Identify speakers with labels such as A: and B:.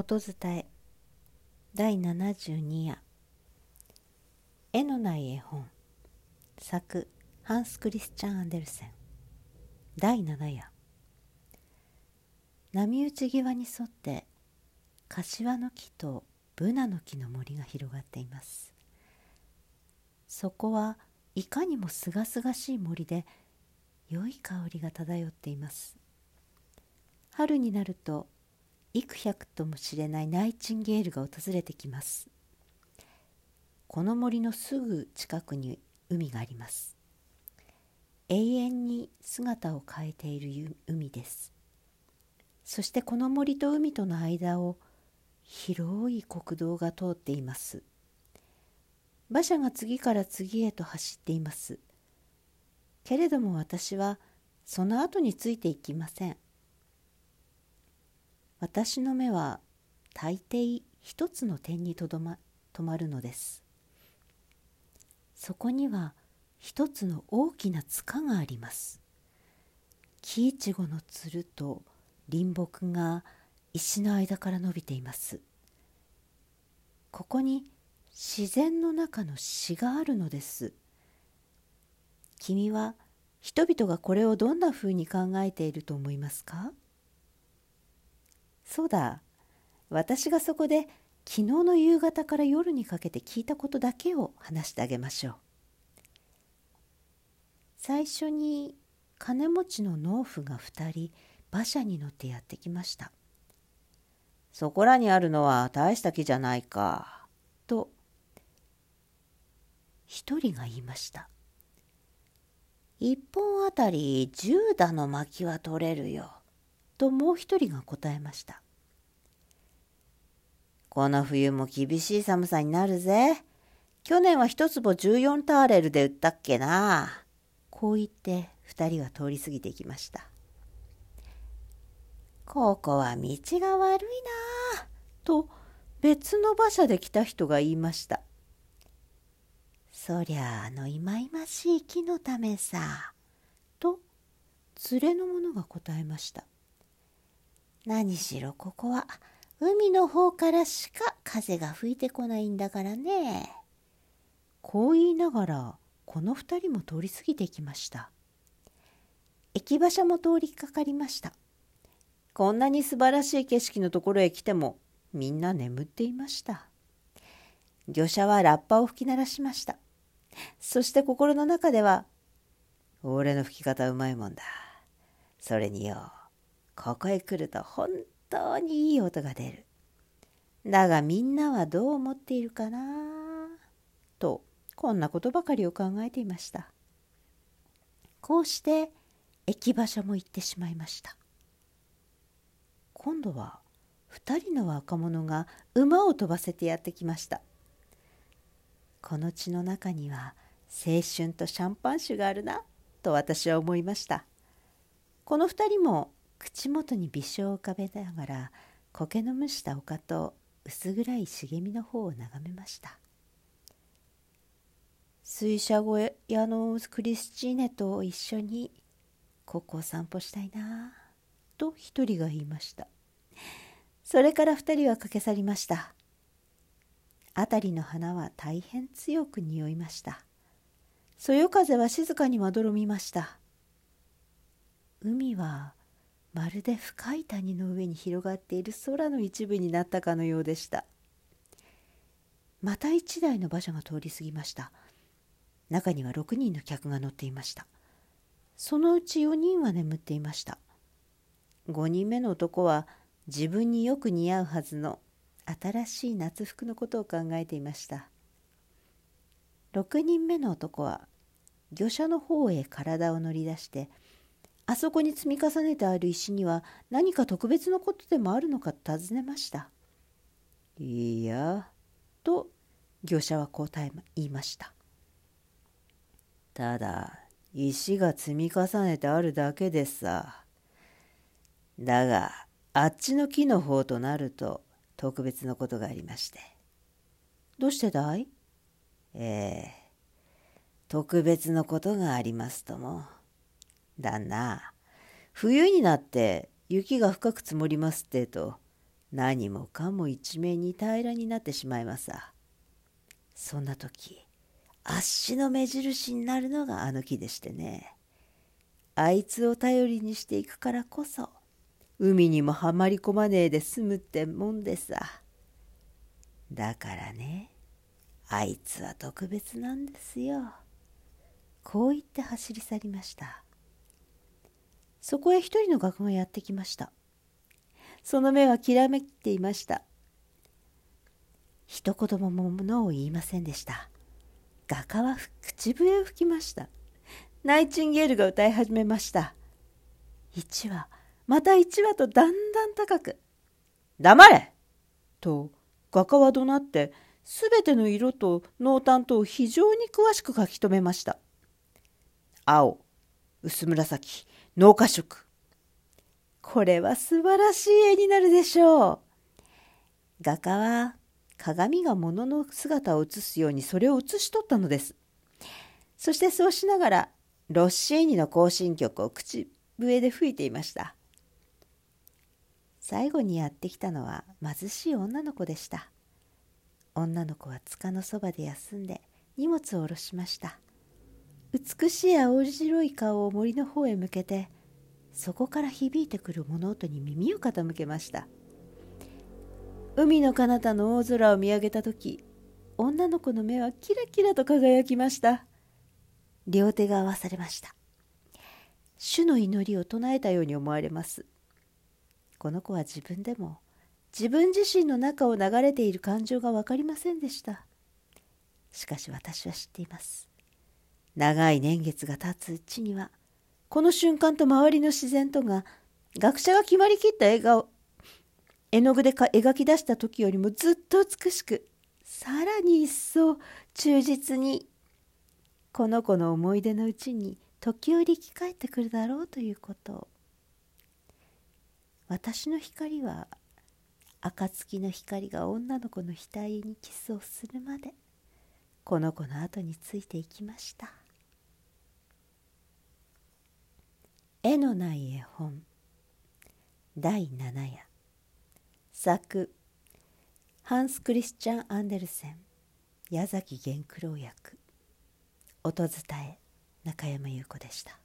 A: 音伝え。第72夜。絵のない絵本。作ハンス・クリスチャン・アンデルセン。第7夜。波打ち際に沿って柏の木とブナの木の森が広がっています。そこはいかにもすがすがしい森で良い香りが漂っています。春になると幾百ともしれないナイチンゲールが訪れてきます。この森のすぐ近くに海があります。永遠に姿を変えている海です。そしてこの森と海との間を広い国道が通っています。馬車が次から次へと走っています。けれども私はその後についていきません。私の目は大抵一つの点にとどま止まるのです。そこには一つの大きな塚があります。木いちごのつると林木が石の間から伸びています。ここに自然の中の詩があるのです。君は人々がこれをどんなふうに考えていると思いますか？そうだ。私がそこで昨日の夕方から夜にかけて聞いたことだけを話してあげましょう。最初に金持ちの農夫が2人馬車に乗ってやってきました。そこらにあるのは大した木じゃないかと一人が言いました。一本あたり10打の薪は取れるよ。ともう一人が答えました。この冬も厳しい寒さになるぜ。去年は一坪14ターレルで売ったっけな。こう言って二人は通り過ぎていきました。ここは道が悪いなと別の馬車で来た人が言いました。そりゃあのいまいましい木のためさ。と連れの者が答えました。何しろここは海の方からしか風が吹いてこないんだからね。こう言いながらこの二人も通り過ぎていきました。駅馬車も通りかかりました。こんなに素晴らしい景色のところへ来てもみんな眠っていました。魚車はラッパを吹き鳴らしました。そして心の中では、俺の吹き方うまいもんだ。それによ、ここへ来ると本当にいい音が出る。だがみんなはどう思っているかな？とこんなことばかりを考えていました。こうして駅場所も行ってしまいました。今度は2人の若者が馬を飛ばせてやってきました。この地の中には青春とシャンパン酒があるなと私は思いました。この2人も口元に微笑を浮かべながら苔の蒸した丘と薄暗い茂みの方を眺めました。水車小屋のクリスチーネと一緒にここを散歩したいなと一人が言いました。それから二人は駆け去りました。辺りの花は大変強く匂いました。そよ風は静かにまどろみました。海はまるで深い谷の上に広がっている空の一部になったかのようでした。また一台の馬車が通り過ぎました。中には6人の客が乗っていました。そのうち4人は眠っていました。5人目の男は自分によく似合うはずの新しい夏服のことを考えていました。6人目の男は魚車の方へ体を乗り出してあそこに積み重ねてある石には何か特別なことでもあるのか尋ねました。いや、と業者は答え言いました。ただ、石が積み重ねてあるだけでさ。だが、あっちの木の方となると特別なことがありまして。どうしてだい？ええ特別なことがありますとも。旦那、冬になって雪が深く積もりますってと、何もかも一面に平らになってしまいますさ。そんな時足の目印になるのがあの木でしてね。あいつを頼りにしていくからこそ海にもはまり込まねえで済むってもんでさ。だからねあいつは特別なんですよ。こう言って走り去りました。そこへ一人の学がやってきました。その目はきらめいていました。一言もものを言いませんでした。画家は口笛を吹きました。ナイチンゲールが歌い始めました。1羽また1羽とだんだん高く「黙れ!」と画家は怒鳴ってすべての色と濃淡とを非常に詳しく書き留めました。青薄紫農家色これは素晴らしい絵になるでしょう画家は鏡が物の姿を映すようにそれを写し取ったのです。そしてそうしながらロッシーニの行進曲を口笛で吹いていました。最後にやってきたのは貧しい女の子でした。女の子は塚のそばで休んで荷物を下ろしました。美しい青白い顔を森の方へ向けてそこから響いてくる物音に耳を傾けました。海の彼方の大空を見上げた時女の子の目はキラキラと輝きました。両手が合わされました。主の祈りを唱えたように思われます。この子は自分でも自分自身の中を流れている感情が分かりませんでした。しかし私は知っています。長い年月が経つうちにはこの瞬間と周りの自然とが学者が決まりきった笑顔絵の具で描き出した時よりもずっと美しくさらに一層忠実にこの子の思い出のうちに時折生き返ってくるだろうということ。を私の光は暁の光が女の子の額にキスをするまでこの子の後についていきました。絵のない絵本。第7夜。作ハンス・クリスチャン・アンデルセン矢崎源九郎役。音伝え中山優子でした。